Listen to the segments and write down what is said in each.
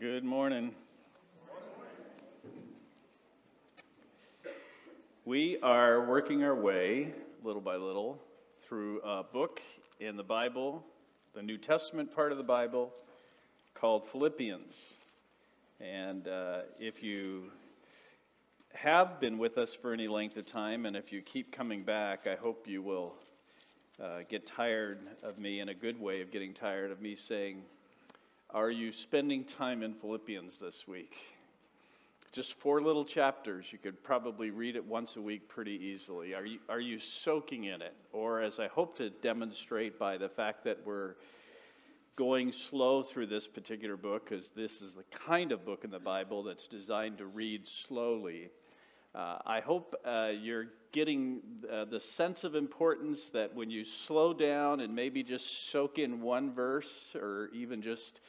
Good morning. We are working our way, little by little, through a book in the Bible, the New Testament part of the Bible, called Philippians. And uh, if you have been with us for any length of time, and if you keep coming back, I hope you will uh, get tired of me in a good way of getting tired of me saying, Are you spending time in Philippians this week? Just four little chapters. You could probably read it once a week pretty easily. Are you, are you soaking in it? Or, as I hope to demonstrate by the fact that we're going slow through this particular book, because this is the kind of book in the Bible that's designed to read slowly. Uh, I hope uh, you're getting uh, the sense of importance that when you slow down and maybe just soak in one verse or even just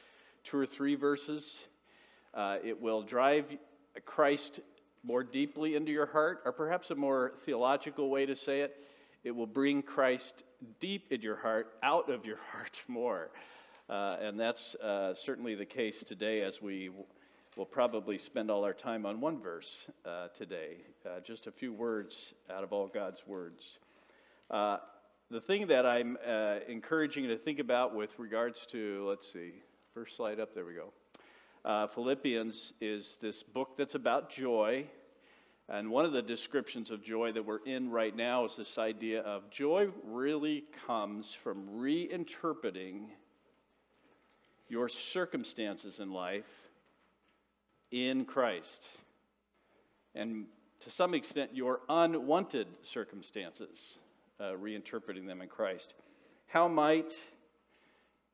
two or three verses, uh, it will drive Christ more deeply into your heart, or perhaps a more theological way to say it, it will bring Christ deep in your heart, out of your heart more. Uh, and that's uh, certainly the case today as we will probably spend all our time on one verse uh, today, uh, just a few words out of all God's words. Uh, the thing that I'm uh, encouraging you to think about with regards to, let's see, first slide up, there we go. Uh, Philippians is this book that's about joy. And one of the descriptions of joy that we're in right now is this idea of joy really comes from reinterpreting your circumstances in life in Christ. And to some extent, your unwanted circumstances, uh, reinterpreting them in Christ. How might,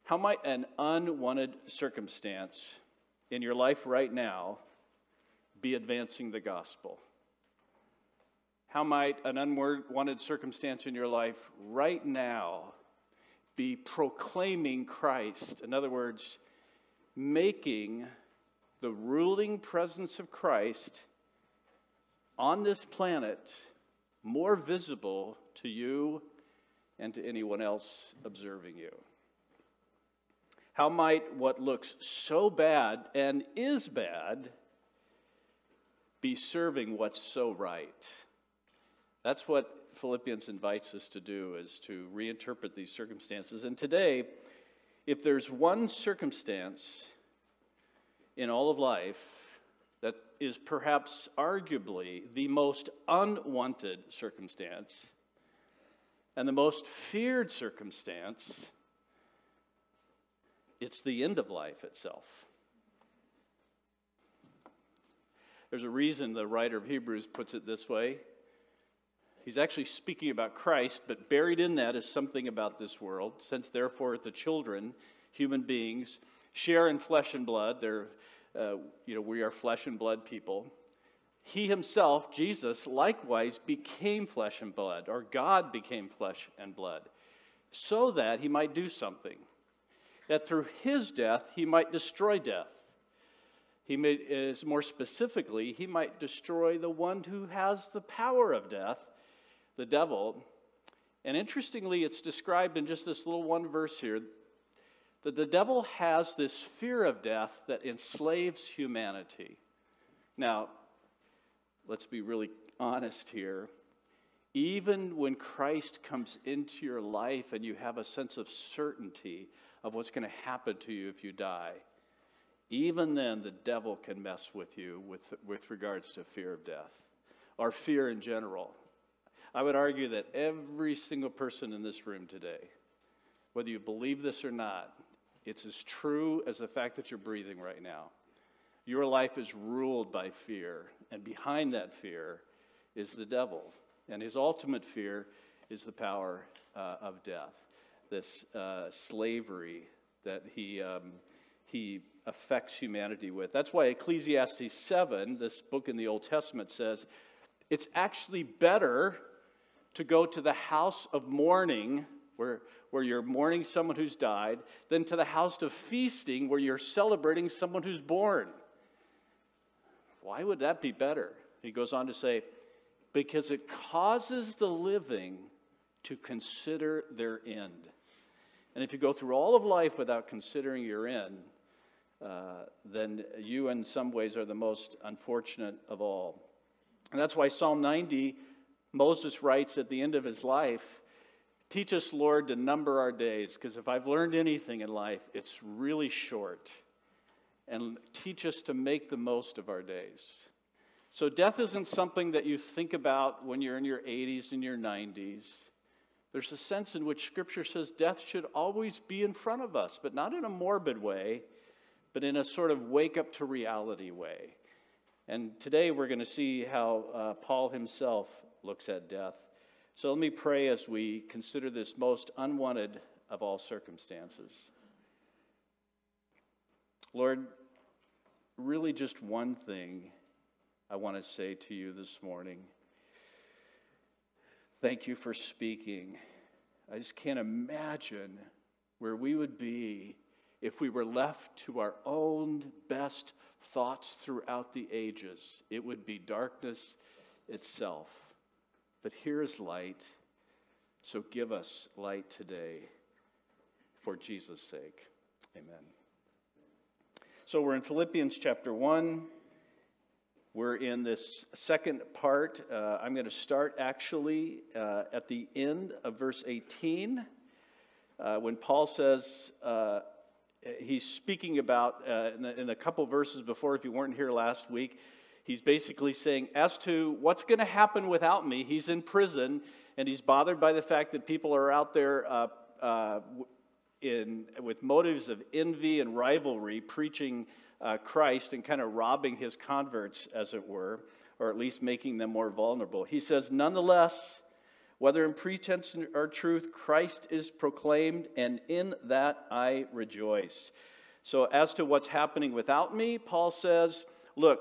how might an unwanted circumstance in your life right now be advancing the gospel? How might an unwanted circumstance in your life right now be proclaiming Christ? In other words, making the ruling presence of Christ on this planet more visible to you and to anyone else observing you? How might what looks so bad and is bad be serving what's so right? That's what Philippians invites us to do is to reinterpret these circumstances. And today, if there's one circumstance in all of life that is perhaps arguably the most unwanted circumstance and the most feared circumstance, it's the end of life itself. There's a reason the writer of Hebrews puts it this way. He's actually speaking about Christ, but buried in that is something about this world. Since, therefore, the children, human beings, share in flesh and blood. Uh, you know, we are flesh and blood people. He himself, Jesus, likewise became flesh and blood, or God became flesh and blood, so that he might do something. That through his death, he might destroy death. He may, is more specifically, he might destroy the one who has the power of death, the devil. And interestingly, it's described in just this little one verse here that the devil has this fear of death that enslaves humanity. Now, let's be really honest here. Even when Christ comes into your life and you have a sense of certainty of what's going to happen to you if you die, even then the devil can mess with you with, with regards to fear of death or fear in general. I would argue that every single person in this room today, whether you believe this or not, it's as true as the fact that you're breathing right now. Your life is ruled by fear, and behind that fear is the devil. And his ultimate fear is the power uh, of death, this uh, slavery that he, um, he affects humanity with. That's why Ecclesiastes 7, this book in the Old Testament, says it's actually better to go to the house of mourning where, where you're mourning someone who's died, than to the house of feasting where you're celebrating someone who's born. Why would that be better? He goes on to say, because it causes the living to consider their end. And if you go through all of life without considering your end, uh, then you, in some ways, are the most unfortunate of all. And that's why Psalm 90, Moses writes at the end of his life, Teach us, Lord, to number our days, because if I've learned anything in life, it's really short. And teach us to make the most of our days. So, death isn't something that you think about when you're in your 80s and your 90s. There's a sense in which Scripture says death should always be in front of us, but not in a morbid way, but in a sort of wake up to reality way. And today we're going to see how uh, Paul himself looks at death. So let me pray as we consider this most unwanted of all circumstances. Lord, really just one thing I want to say to you this morning. Thank you for speaking. I just can't imagine where we would be if we were left to our own best thoughts throughout the ages. It would be darkness itself. But here is light. So give us light today for Jesus' sake. Amen. So we're in Philippians chapter 1. We're in this second part. Uh, I'm going to start actually uh, at the end of verse 18 uh, when Paul says, uh, he's speaking about, uh, in, the, in a couple verses before, if you weren't here last week, He's basically saying, as to what's going to happen without me, he's in prison and he's bothered by the fact that people are out there uh, in, with motives of envy and rivalry preaching uh, Christ and kind of robbing his converts, as it were, or at least making them more vulnerable. He says, nonetheless, whether in pretense or truth, Christ is proclaimed, and in that I rejoice. So, as to what's happening without me, Paul says, look,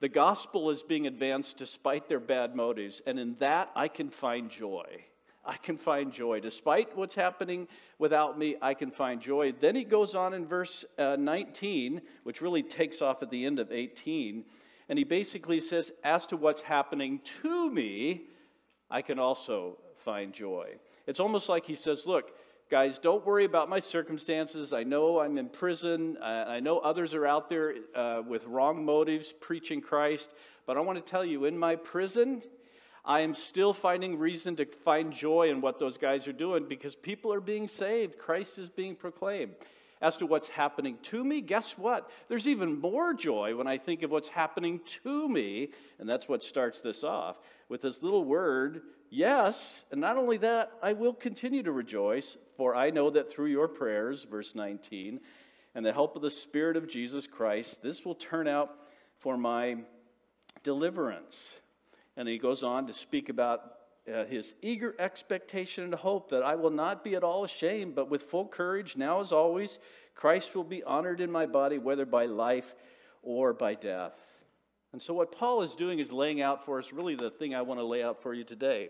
the gospel is being advanced despite their bad motives, and in that I can find joy. I can find joy. Despite what's happening without me, I can find joy. Then he goes on in verse uh, 19, which really takes off at the end of 18, and he basically says, As to what's happening to me, I can also find joy. It's almost like he says, Look, guys, don't worry about my circumstances. I know I'm in prison. I know others are out there uh, with wrong motives preaching Christ. But I want to tell you, in my prison, I am still finding reason to find joy in what those guys are doing because people are being saved. Christ is being proclaimed. As to what's happening to me, guess what? There's even more joy when I think of what's happening to me. And that's what starts this off with this little word Yes, and not only that, I will continue to rejoice, for I know that through your prayers, verse 19, and the help of the Spirit of Jesus Christ, this will turn out for my deliverance. And he goes on to speak about uh, his eager expectation and hope that I will not be at all ashamed, but with full courage, now as always, Christ will be honored in my body, whether by life or by death. And so, what Paul is doing is laying out for us really the thing I want to lay out for you today.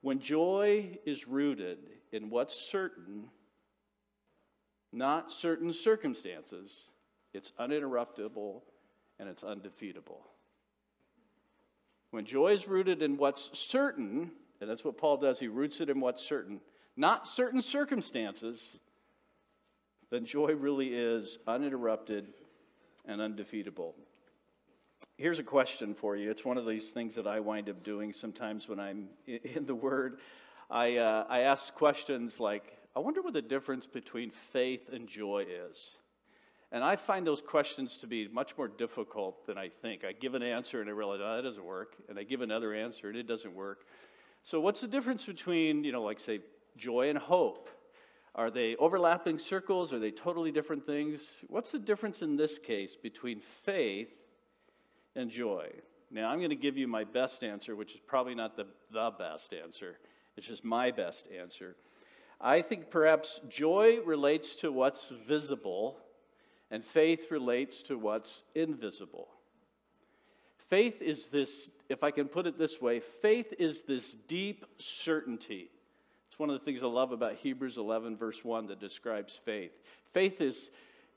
When joy is rooted in what's certain, not certain circumstances, it's uninterruptible and it's undefeatable. When joy is rooted in what's certain, and that's what Paul does, he roots it in what's certain, not certain circumstances, then joy really is uninterrupted and undefeatable. Here's a question for you. It's one of these things that I wind up doing sometimes when I'm in the Word. I, uh, I ask questions like, I wonder what the difference between faith and joy is. And I find those questions to be much more difficult than I think. I give an answer and I realize, oh, that doesn't work. And I give another answer and it doesn't work. So, what's the difference between, you know, like, say, joy and hope? Are they overlapping circles? Are they totally different things? What's the difference in this case between faith and joy. Now, I'm going to give you my best answer, which is probably not the, the best answer. It's just my best answer. I think perhaps joy relates to what's visible, and faith relates to what's invisible. Faith is this, if I can put it this way, faith is this deep certainty. It's one of the things I love about Hebrews 11, verse 1, that describes faith. Faith is,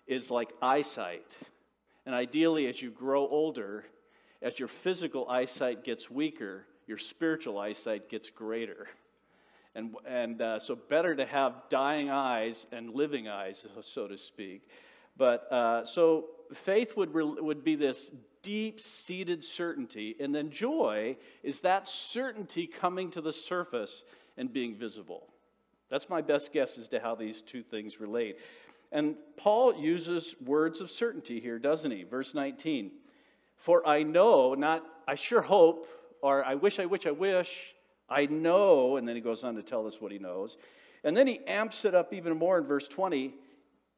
is like eyesight. And ideally, as you grow older, as your physical eyesight gets weaker, your spiritual eyesight gets greater. And, and uh, so, better to have dying eyes and living eyes, so to speak. But uh, so faith would, would be this deep seated certainty, and then joy is that certainty coming to the surface and being visible. That's my best guess as to how these two things relate. And Paul uses words of certainty here, doesn't he? Verse 19. For I know, not I sure hope, or I wish, I wish, I wish, I know, and then he goes on to tell us what he knows. And then he amps it up even more in verse 20.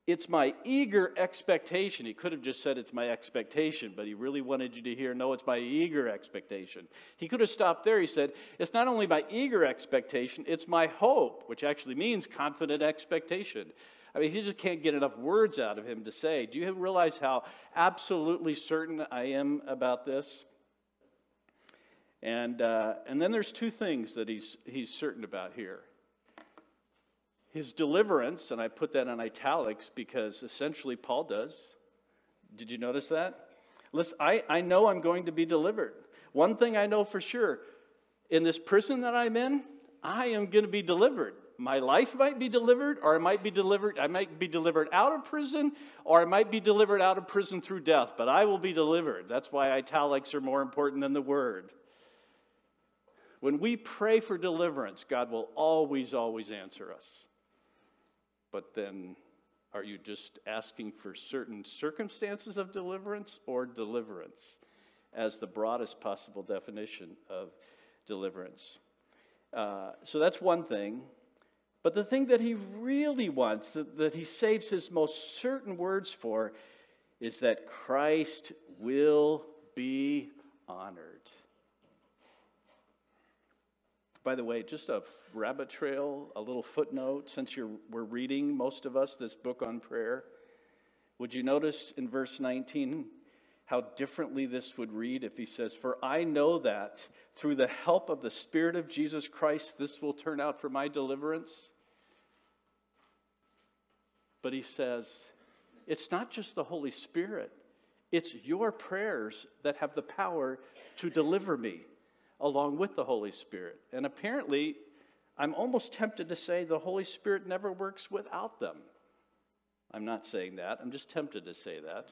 It's my eager expectation. He could have just said it's my expectation, but he really wanted you to hear, no, it's my eager expectation. He could have stopped there. He said, it's not only my eager expectation, it's my hope, which actually means confident expectation. I mean, he just can't get enough words out of him to say, Do you realize how absolutely certain I am about this? And, uh, and then there's two things that he's, he's certain about here his deliverance, and I put that in italics because essentially Paul does. Did you notice that? Listen, I, I know I'm going to be delivered. One thing I know for sure in this prison that I'm in, I am going to be delivered. My life might be delivered, or I might be delivered, I might be delivered out of prison, or I might be delivered out of prison through death, but I will be delivered. That's why italics are more important than the word. When we pray for deliverance, God will always, always answer us. But then, are you just asking for certain circumstances of deliverance or deliverance as the broadest possible definition of deliverance? Uh, so that's one thing. But the thing that he really wants, that, that he saves his most certain words for, is that Christ will be honored. By the way, just a rabbit trail, a little footnote, since you're, we're reading, most of us, this book on prayer. Would you notice in verse 19 how differently this would read if he says, For I know that through the help of the Spirit of Jesus Christ, this will turn out for my deliverance? But he says, It's not just the Holy Spirit, it's your prayers that have the power to deliver me along with the Holy Spirit. And apparently, I'm almost tempted to say the Holy Spirit never works without them. I'm not saying that, I'm just tempted to say that.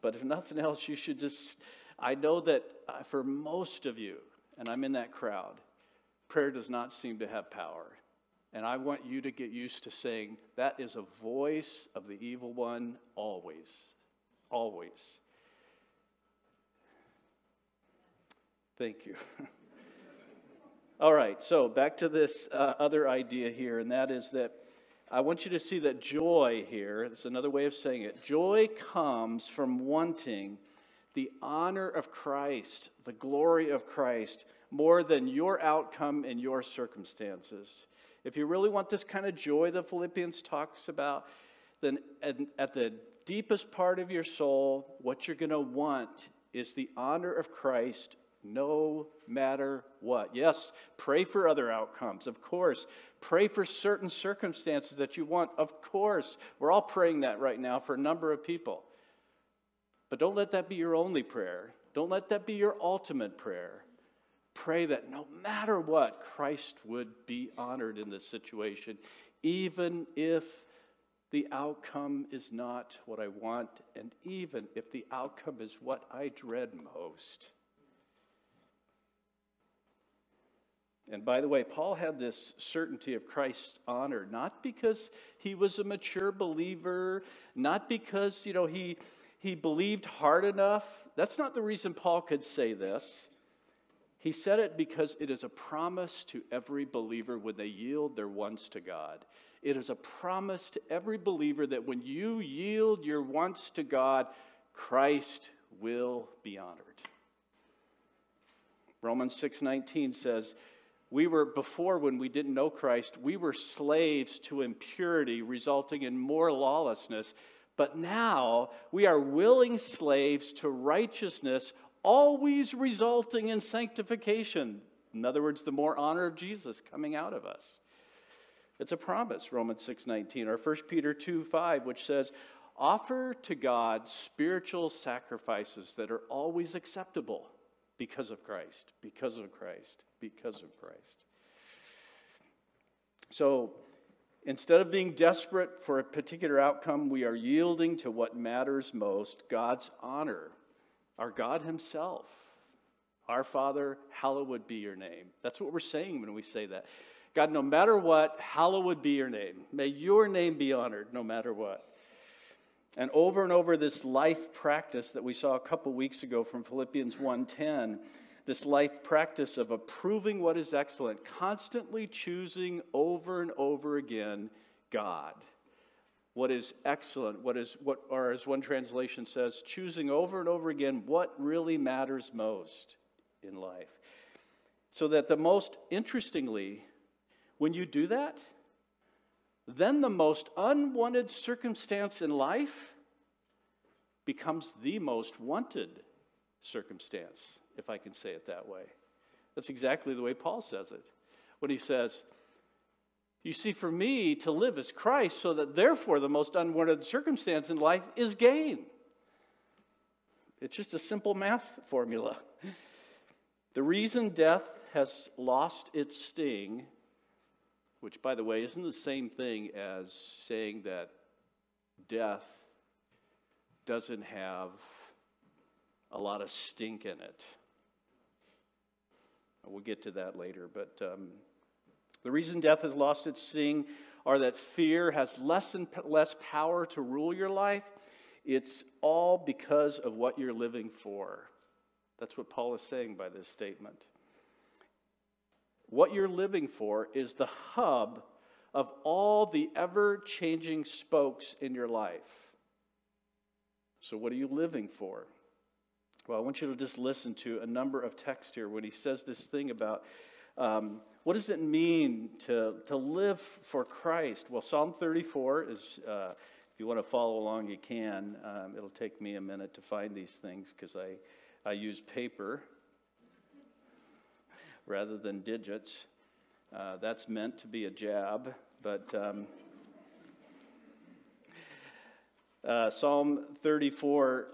But if nothing else, you should just, I know that uh, for most of you, and I'm in that crowd, prayer does not seem to have power. And I want you to get used to saying, that is a voice of the evil one always. Always. Thank you. All right, so back to this uh, other idea here, and that is that I want you to see that joy here, it's another way of saying it. Joy comes from wanting the honor of Christ, the glory of Christ, more than your outcome and your circumstances. If you really want this kind of joy that Philippians talks about, then at, at the deepest part of your soul, what you're going to want is the honor of Christ no matter what. Yes, pray for other outcomes, of course. Pray for certain circumstances that you want, of course. We're all praying that right now for a number of people. But don't let that be your only prayer. Don't let that be your ultimate prayer. Pray that no matter what, Christ would be honored in this situation, even if the outcome is not what I want, and even if the outcome is what I dread most. And by the way, Paul had this certainty of Christ's honor, not because he was a mature believer, not because, you know, he, he believed hard enough. That's not the reason Paul could say this. He said it because it is a promise to every believer when they yield their wants to God. It is a promise to every believer that when you yield your wants to God, Christ will be honored. Romans 6:19 says, we were, before when we didn't know Christ, we were slaves to impurity, resulting in more lawlessness. But now we are willing slaves to righteousness, always resulting in sanctification. In other words, the more honor of Jesus coming out of us. It's a promise, Romans 6:19, or 1 Peter 2:5, which says, Offer to God spiritual sacrifices that are always acceptable because of Christ, because of Christ, because of Christ. So, Instead of being desperate for a particular outcome, we are yielding to what matters most God's honor, our God Himself. Our Father, hallowed be your name. That's what we're saying when we say that. God, no matter what, hallowed be your name. May your name be honored no matter what. And over and over this life practice that we saw a couple weeks ago from Philippians 1:10, this life practice of approving what is excellent, constantly choosing over and over again God. What is excellent, what is what or as one translation says, choosing over and over again what really matters most in life. So that the most interestingly, when you do that, then the most unwanted circumstance in life becomes the most wanted circumstance, if I can say it that way. That's exactly the way Paul says it. When he says, You see, for me to live is Christ, so that therefore the most unwanted circumstance in life is gain. It's just a simple math formula. The reason death has lost its sting which, by the way, isn't the same thing as saying that death doesn't have a lot of stink in it. We'll get to that later, but um, the reason death has lost its sting are that fear has less and less power to rule your life. It's all because of what you're living for. That's what Paul is saying by this statement. What you're living for is the hub of all the ever changing spokes in your life. So, what are you living for? Well, I want you to just listen to a number of texts here when he says this thing about um, what does it mean to, to live for Christ? Well, Psalm 34 is, uh, if you want to follow along, you can. Um, it'll take me a minute to find these things because I, I use paper rather than digits. Uh, that's meant to be a jab, but um, uh, Psalm 34,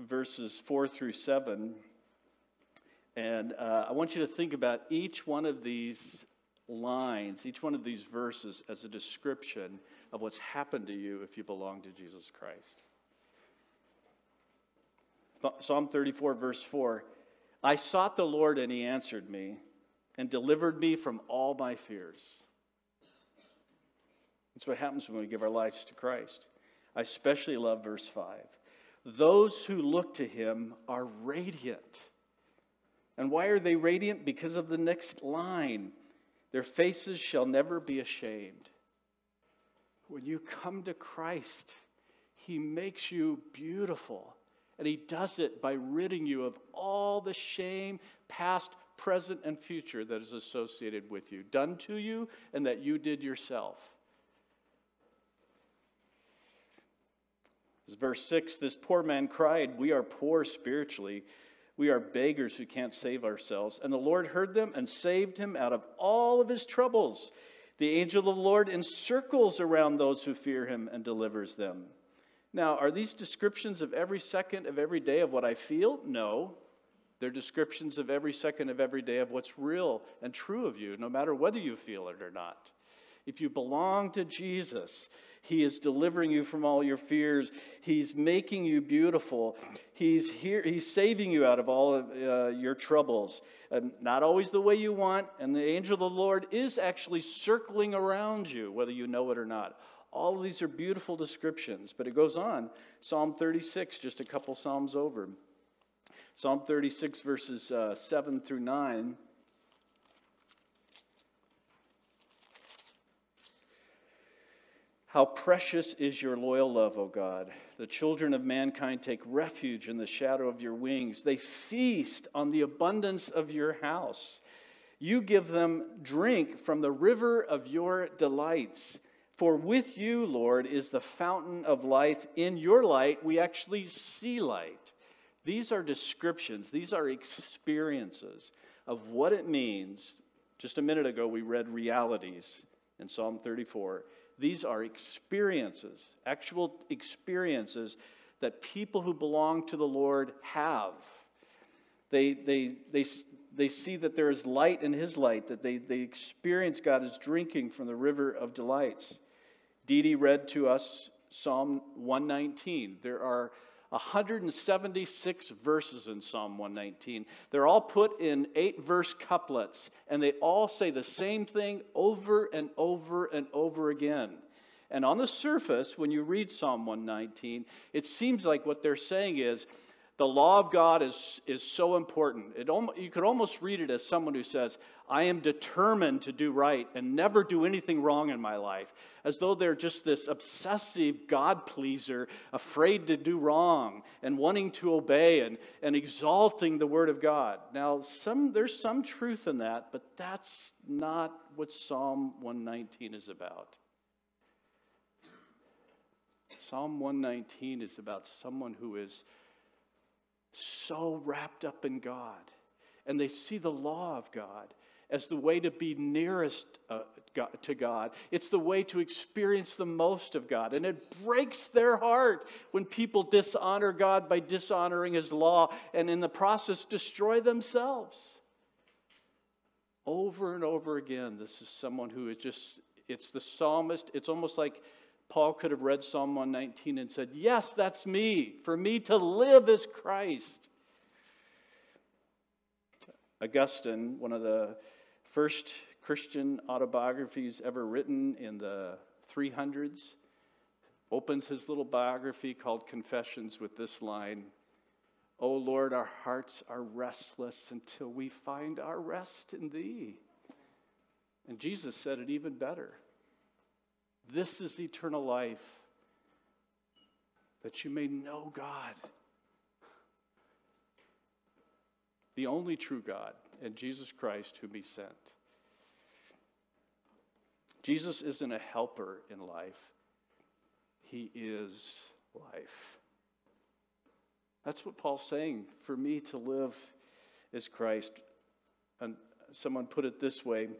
verses 4 through 7. And uh, I want you to think about each one of these lines, each one of these verses, as a description of what's happened to you if you belong to Jesus Christ. Psalm 34, verse 4 I sought the Lord, and he answered me and delivered me from all my fears. That's what happens when we give our lives to Christ. I especially love verse 5. Those who look to him are radiant. And why are they radiant? Because of the next line their faces shall never be ashamed. When you come to Christ, he makes you beautiful. And he does it by ridding you of all the shame, past, present, and future that is associated with you, done to you, and that you did yourself. verse 6 This poor man cried, We are poor spiritually. We are beggars who can't save ourselves. And the Lord heard them and saved him out of all of his troubles. The angel of the Lord encircles around those who fear him and delivers them. Now, are these descriptions of every second of every day of what I feel? No. They're descriptions of every second of every day of what's real and true of you, no matter whether you feel it or not. If you belong to Jesus, He is delivering you from all your fears. He's making you beautiful. He's here. He's saving you out of all of uh, your troubles. And not always the way you want. And the angel of the Lord is actually circling around you, whether you know it or not. All of these are beautiful descriptions, but it goes on. Psalm 36, just a couple Psalms over. Psalm 36, verses uh, 7 through 9. How precious is your loyal love, O God. The children of mankind take refuge in the shadow of your wings. They feast on the abundance of your house. You give them drink from the river of your delights. For with you, Lord, is the fountain of life. In your light, we actually see light. These are descriptions, these are experiences of what it means. Just a minute ago, we read realities in Psalm 34. These are experiences, actual experiences that people who belong to the Lord have. They, they, they, they see that there is light in his light, that they, they experience God as drinking from the river of delights. Dee Dee read to us Psalm 119. There are 176 verses in Psalm 119. They're all put in eight verse couplets, and they all say the same thing over and over and over again. And on the surface, when you read Psalm 119, it seems like what they're saying is, the law of God is, is so important. It, you could almost read it as someone who says, I am determined to do right and never do anything wrong in my life, as though they're just this obsessive God pleaser, afraid to do wrong and wanting to obey and, and exalting the Word of God. Now, some, there's some truth in that, but that's not what Psalm 119 is about. Psalm 119 is about someone who is so wrapped up in God. And they see the law of God as the way to be nearest uh, to God. It's the way to experience the most of God. And it breaks their heart when people dishonor God by dishonoring His law and in the process destroy themselves. Over and over again, this is someone who is just, it's the psalmist. It's almost like Paul could have read Psalm 119 and said, Yes, that's me. For me to live is Christ. Augustine, one of the first Christian autobiographies ever written in the 300s, opens his little biography called Confessions with this line O Lord, our hearts are restless until we find our rest in Thee. And Jesus said it even better. This is eternal life, that you may know God, the only true God, and Jesus Christ, whom He sent. Jesus isn't a helper in life, He is life. That's what Paul's saying. For me to live is Christ. And someone put it this way. In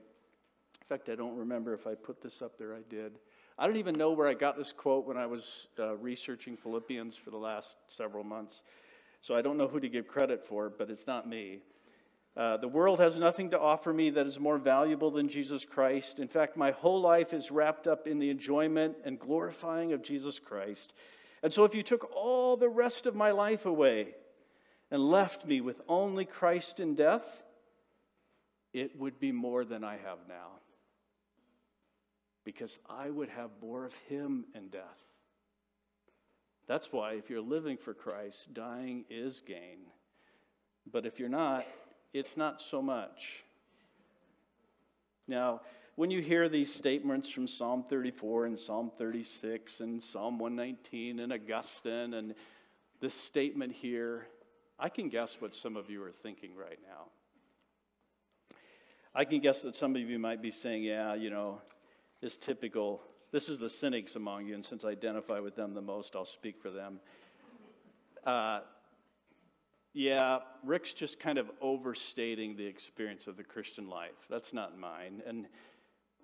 fact, I don't remember if I put this up there. I did. I don't even know where I got this quote when I was uh, researching Philippians for the last several months. So I don't know who to give credit for, but it's not me. Uh, the world has nothing to offer me that is more valuable than Jesus Christ. In fact, my whole life is wrapped up in the enjoyment and glorifying of Jesus Christ. And so, if you took all the rest of my life away and left me with only Christ in death, it would be more than I have now because I would have more of him in death. That's why, if you're living for Christ, dying is gain. But if you're not, it's not so much. Now, when you hear these statements from Psalm 34 and Psalm 36 and Psalm 119 and Augustine and this statement here, I can guess what some of you are thinking right now. I can guess that some of you might be saying, yeah, you know, is typical. This is the cynics among you, and since I identify with them the most, I'll speak for them. Uh, yeah, Rick's just kind of overstating the experience of the Christian life. That's not mine. And,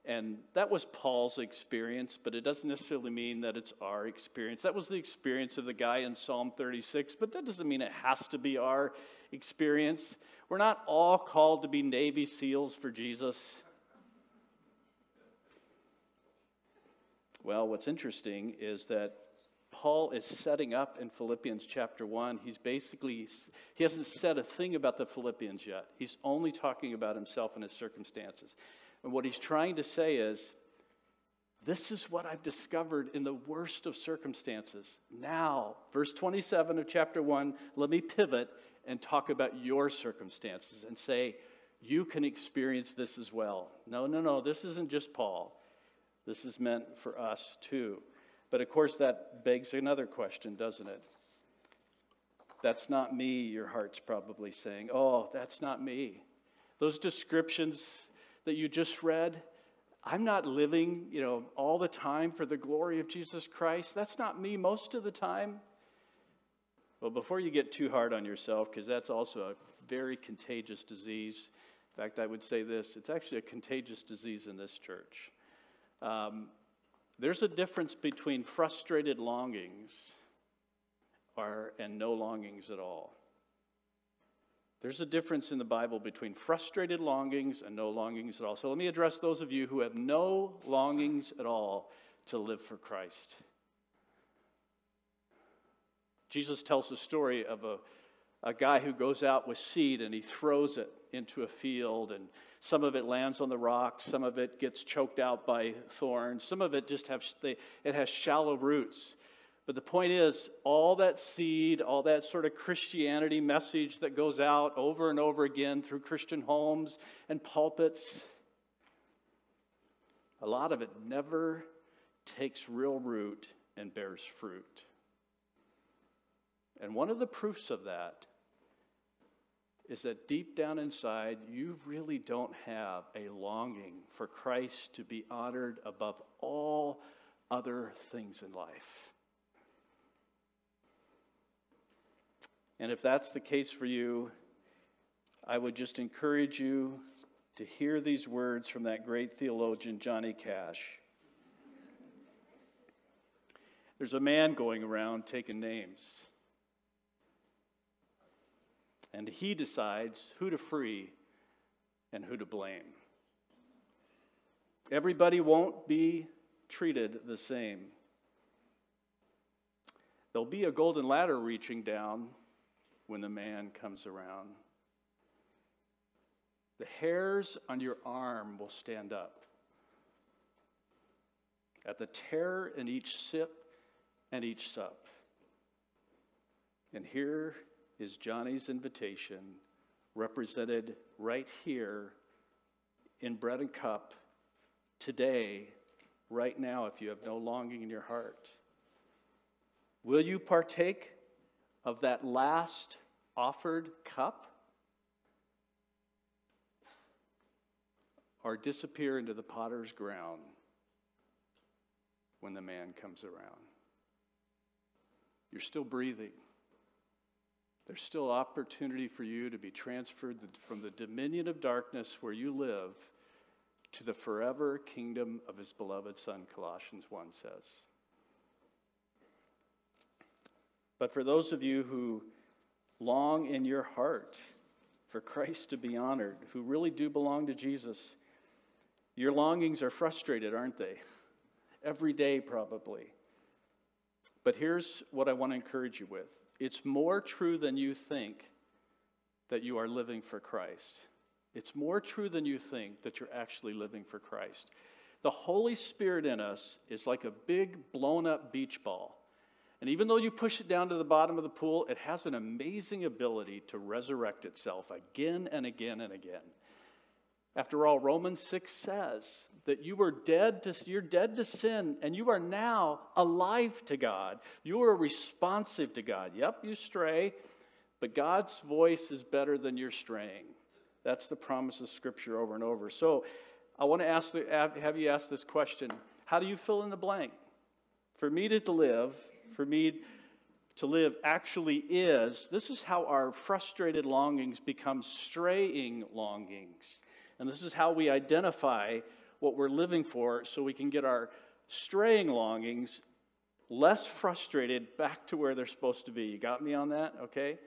and that was Paul's experience, but it doesn't necessarily mean that it's our experience. That was the experience of the guy in Psalm 36, but that doesn't mean it has to be our experience. We're not all called to be Navy SEALs for Jesus. Well, what's interesting is that Paul is setting up in Philippians chapter 1. He's basically, he hasn't said a thing about the Philippians yet. He's only talking about himself and his circumstances. And what he's trying to say is, this is what I've discovered in the worst of circumstances. Now, verse 27 of chapter 1, let me pivot and talk about your circumstances and say, you can experience this as well. No, no, no, this isn't just Paul. This is meant for us too. But of course, that begs another question, doesn't it? That's not me, your heart's probably saying. Oh, that's not me. Those descriptions that you just read, I'm not living, you know, all the time for the glory of Jesus Christ. That's not me most of the time. Well, before you get too hard on yourself, because that's also a very contagious disease. In fact, I would say this it's actually a contagious disease in this church. Um, there's a difference between frustrated longings or, and no longings at all. There's a difference in the Bible between frustrated longings and no longings at all. So let me address those of you who have no longings at all to live for Christ. Jesus tells the story of a, a guy who goes out with seed and he throws it into a field, and some of it lands on the rocks, some of it gets choked out by thorns, some of it just have, it has shallow roots. But the point is, all that seed, all that sort of Christianity message that goes out over and over again through Christian homes and pulpits, a lot of it never takes real root and bears fruit. And one of the proofs of that is that deep down inside, you really don't have a longing for Christ to be honored above all other things in life. And if that's the case for you, I would just encourage you to hear these words from that great theologian, Johnny Cash. There's a man going around taking names, and he decides who to free and who to blame. Everybody won't be treated the same. There'll be a golden ladder reaching down when the man comes around. The hairs on your arm will stand up. At the terror in each sip and each sup. And here is Johnny's invitation, represented right here in bread and cup today, right now, if you have no longing in your heart. Will you partake of that last offered cup or disappear into the potter's ground when the man comes around. You're still breathing. There's still opportunity for you to be transferred from the dominion of darkness where you live to the forever kingdom of his beloved Son, Colossians 1 says. But for those of you who long in your heart for Christ to be honored, who really do belong to Jesus, your longings are frustrated, aren't they? Every day, probably. But here's what I want to encourage you with it's more true than you think that you are living for Christ. It's more true than you think that you're actually living for Christ. The Holy Spirit in us is like a big blown up beach ball. And even though you push it down to the bottom of the pool, it has an amazing ability to resurrect itself again and again and again. After all, Romans 6 says that you were dead to you're dead to sin and you are now alive to God. You are responsive to God. Yep, you stray, but God's voice is better than your straying. That's the promise of scripture over and over. So, I want to ask have you ask this question. How do you fill in the blank? For me to live for me to live actually is this is how our frustrated longings become straying longings. And this is how we identify what we're living for so we can get our straying longings less frustrated back to where they're supposed to be. You got me on that? Okay?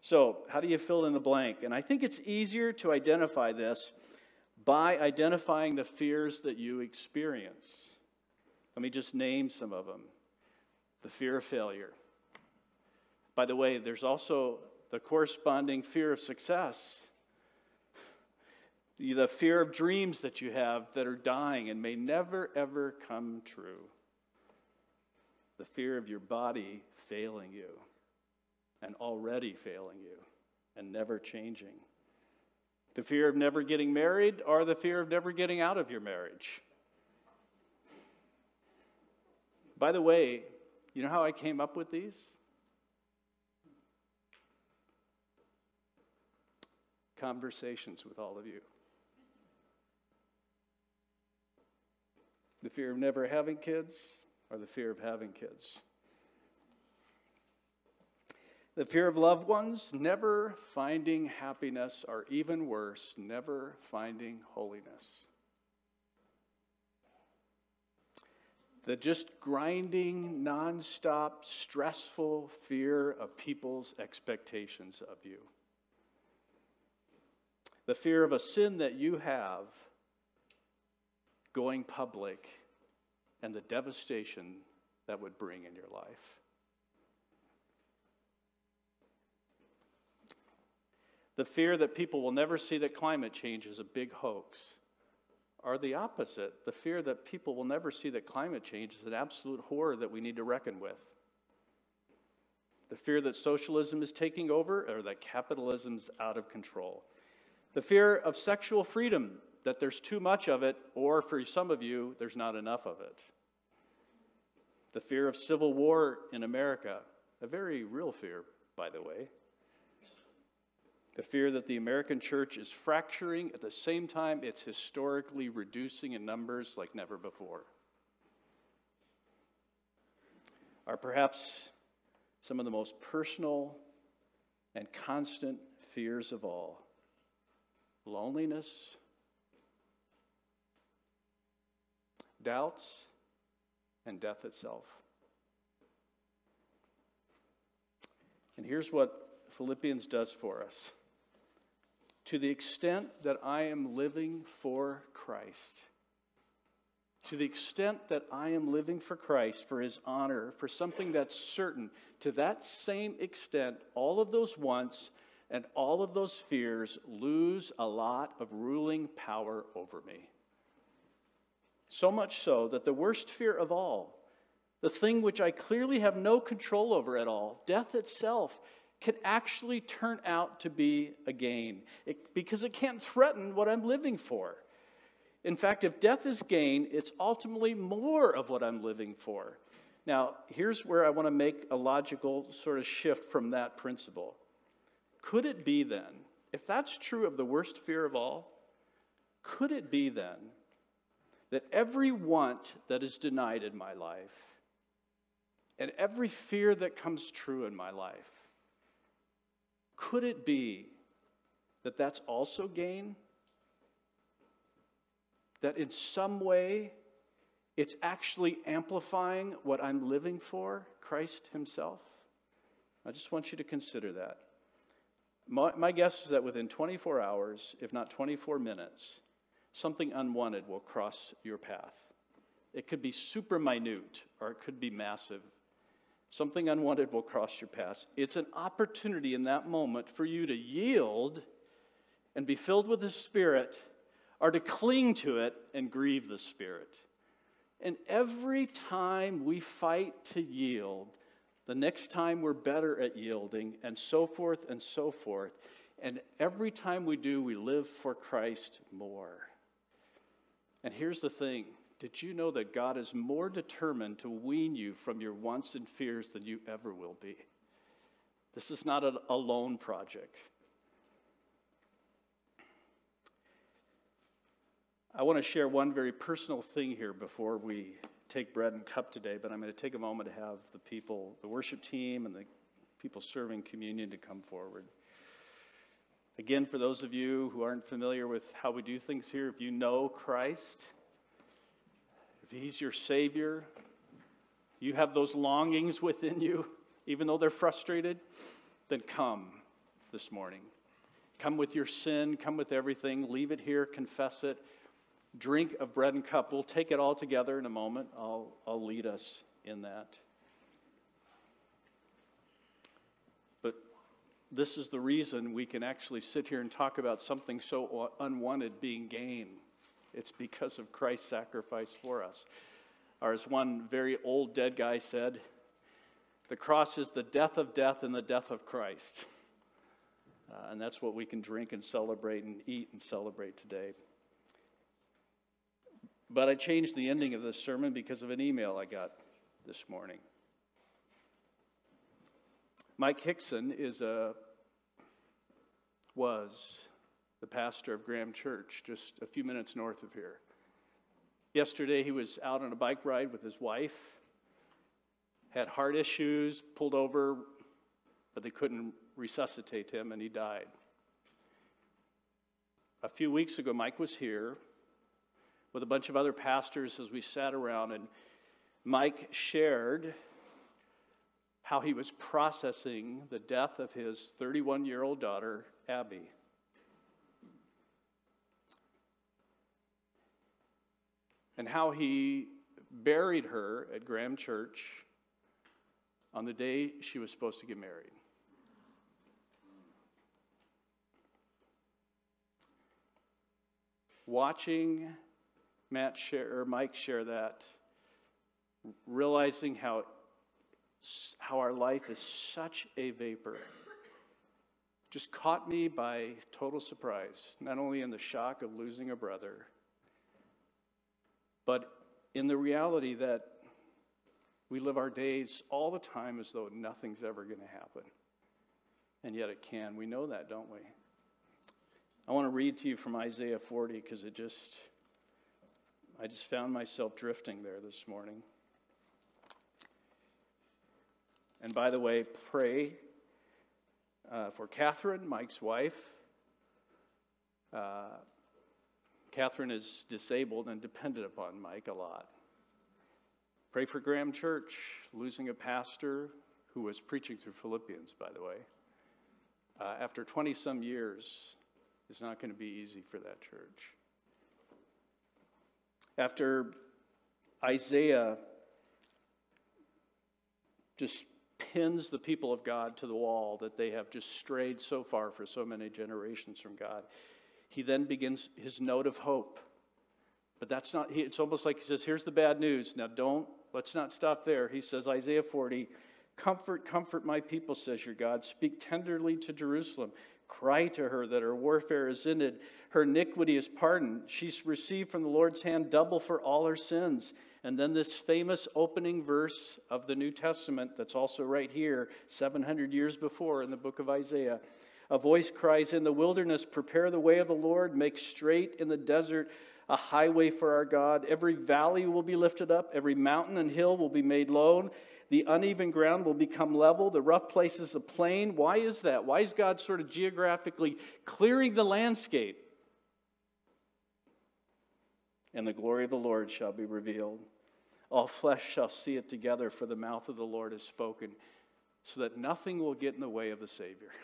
So, how do you fill in the blank? And I think it's easier to identify this by identifying the fears that you experience. Let me just name some of them the fear of failure. By the way, there's also the corresponding fear of success. The fear of dreams that you have that are dying and may never, ever come true. The fear of your body failing you and already failing you and never changing. The fear of never getting married or the fear of never getting out of your marriage. By the way, you know how I came up with these? Conversations with all of you. The fear of never having kids or the fear of having kids. The fear of loved ones, never finding happiness, or even worse, never finding holiness. the just grinding, nonstop, stressful fear of people's expectations of you. the fear of a sin that you have going public and the devastation that would bring in your life. The fear that people will never see that climate change is a big hoax are the opposite. The fear that people will never see that climate change is an absolute horror that we need to reckon with. The fear that socialism is taking over or that capitalism's out of control. The fear of sexual freedom, that there's too much of it, or for some of you, there's not enough of it. The fear of civil war in America, a very real fear, by the way. The fear that the American church is fracturing at the same time it's historically reducing in numbers like never before. Are perhaps some of the most personal and constant fears of all loneliness, doubts, and death itself. And here's what Philippians does for us. To the extent that I am living for Christ, to the extent that I am living for Christ, for his honor, for something that's certain, to that same extent, all of those wants and all of those fears lose a lot of ruling power over me. So much so that the worst fear of all, the thing which I clearly have no control over at all, death itself, can actually turn out to be a gain it, because it can't threaten what I'm living for. In fact, if death is gain, it's ultimately more of what I'm living for. Now, here's where I want to make a logical sort of shift from that principle. Could it be then, if that's true of the worst fear of all, could it be then that every want that is denied in my life and every fear that comes true in my life, could it be that that's also gain? That in some way it's actually amplifying what I'm living for, Christ Himself? I just want you to consider that. My, my, guess is that within 24 hours, if not 24 minutes, something unwanted will cross your path. It could be super minute or it could be massive. Something unwanted will cross your path. It's an opportunity in that moment for you to yield and be filled with the Spirit or to cling to it and grieve the Spirit. And every time we fight to yield, the next time we're better at yielding, and so forth and so forth. And every time we do, we live for Christ more. And here's the thing did you know that God is more determined to wean you from your wants and fears than you ever will be? This is not a, lone project. I want to share one very personal thing here before we take bread and cup today, but I'm going to take a moment to have the people, the worship team, and the people serving communion to come forward. Again, for those of you who aren't familiar with how we do things here, if you know Christ, if He's your Savior, you have those longings within you, even though they're frustrated, then come this morning. Come with your sin, come with everything, leave it here, confess it drink of bread and cup. We'll take it all together in a moment. I'll, I'll lead us in that. This is the reason we can actually sit here and talk about something so unwanted being gain. It's because of Christ's sacrifice for us. Or as one very old dead guy said, the cross is the death of death and the death of Christ. Uh, and that's what we can drink and celebrate and eat and celebrate today. But I changed the ending of this sermon because of an email I got this morning. Mike Hickson is a was the pastor of Graham Church, just a few minutes north of here. Yesterday, he was out on a bike ride with his wife, had heart issues, pulled over, but they couldn't resuscitate him, and he died. A few weeks ago, Mike was here with a bunch of other pastors as we sat around, and Mike shared how he was processing the death of his 31 year old daughter, Abbey. And how he buried her at Graham Church on the day she was supposed to get married. Watching Matt share, or Mike share that, realizing how, how our life is such a vapor just caught me by total surprise, not only in the shock of losing a brother, but in the reality that we live our days all the time as though nothing's ever going to happen. And yet it can. We know that, don't we? I want to read to you from Isaiah 40 because it just, I just found myself drifting there this morning. And by the way, pray uh, for Catherine, Mike's wife. Uh, Catherine is disabled and dependent upon Mike a lot. Pray for Graham Church, losing a pastor who was preaching through Philippians, by the way. Uh, after 20 some years, it's not going to be easy for that church. After Isaiah just pins the people of God to the wall that they have just strayed so far for so many generations from God. He then begins his note of hope. But that's not, it's almost like he says, here's the bad news. Now don't, let's not stop there. He says, Isaiah 40, comfort, comfort my people, says your God. Speak tenderly to Jerusalem. Cry to her that her warfare is ended, her iniquity is pardoned. She's received from the Lord's hand double for all her sins. And then this famous opening verse of the New Testament that's also right here, 700 years before in the book of Isaiah. A voice cries, In the wilderness, prepare the way of the Lord, make straight in the desert a highway for our God. Every valley will be lifted up, every mountain and hill will be made low. The uneven ground will become level, the rough places a plain. Why is that? Why is God sort of geographically clearing the landscape? and the glory of the Lord shall be revealed. All flesh shall see it together, for the mouth of the Lord has spoken, so that nothing will get in the way of the Savior.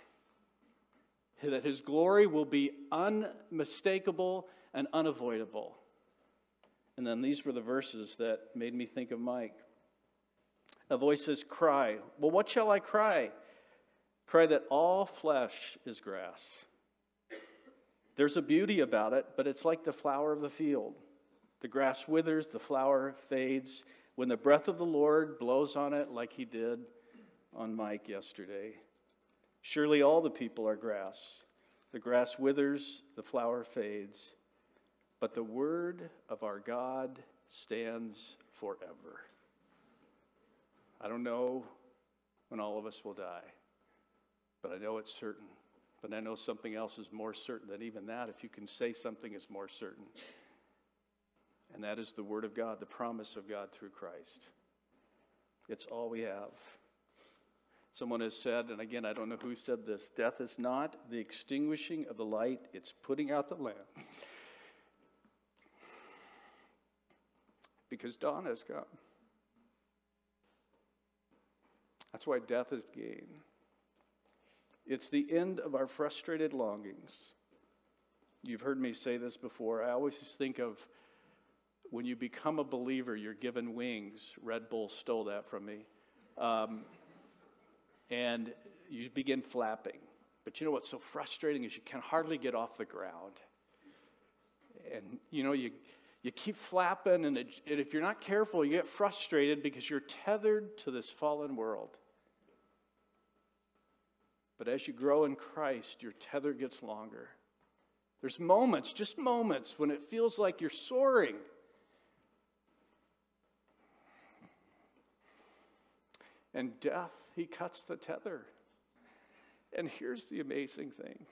That his glory will be unmistakable and unavoidable. And then these were the verses that made me think of Mike. A voice says, Cry. Well, what shall I cry? Cry that all flesh is grass. There's a beauty about it, but it's like the flower of the field. The grass withers, the flower fades. When the breath of the Lord blows on it, like he did on Mike yesterday, surely all the people are grass. The grass withers, the flower fades, but the word of our God stands forever. I don't know when all of us will die, but I know it's certain. But I know something else is more certain than even that. If you can say something is more certain, and that is the Word of God, the promise of God through Christ. It's all we have. Someone has said, and again, I don't know who said this death is not the extinguishing of the light, it's putting out the lamp. because dawn has come. That's why death is gain. It's the end of our frustrated longings. You've heard me say this before. I always think of when you become a believer, you're given wings. Red Bull stole that from me. Um, and you begin flapping. But you know what's so frustrating is you can hardly get off the ground. And you know, you, you keep flapping, and, it, and if you're not careful, you get frustrated because you're tethered to this fallen world. But as you grow in Christ, your tether gets longer. There's moments, just moments, when it feels like you're soaring. and death, he cuts the tether. And here's the amazing thing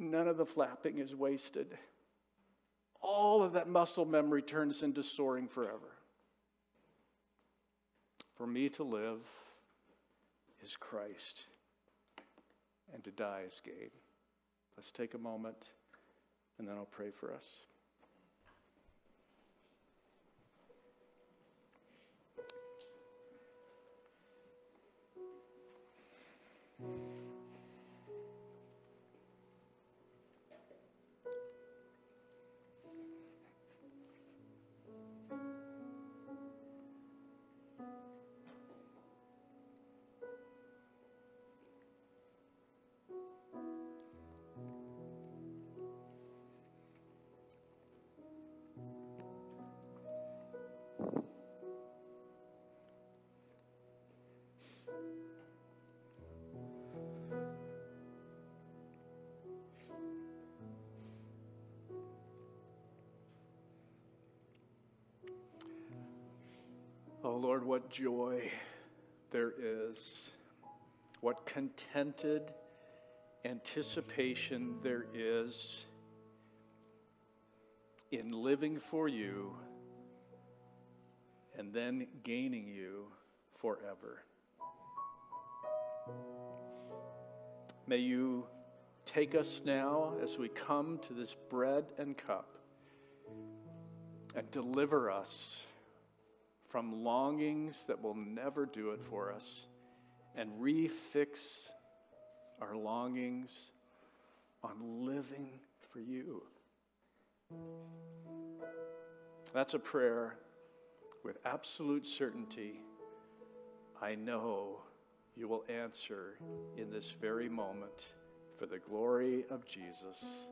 none of the flapping is wasted. All of that muscle memory turns into soaring forever. For me to live is Christ, and to die is gain. Let's take a moment, and then I'll pray for us. Oh, Lord, what joy there is, what contented anticipation there is in living for you and then gaining you forever. May you take us now as we come to this bread and cup and deliver us from longings that will never do it for us and refix our longings on living for you. That's a prayer with absolute certainty. I know you will answer in this very moment for the glory of Jesus.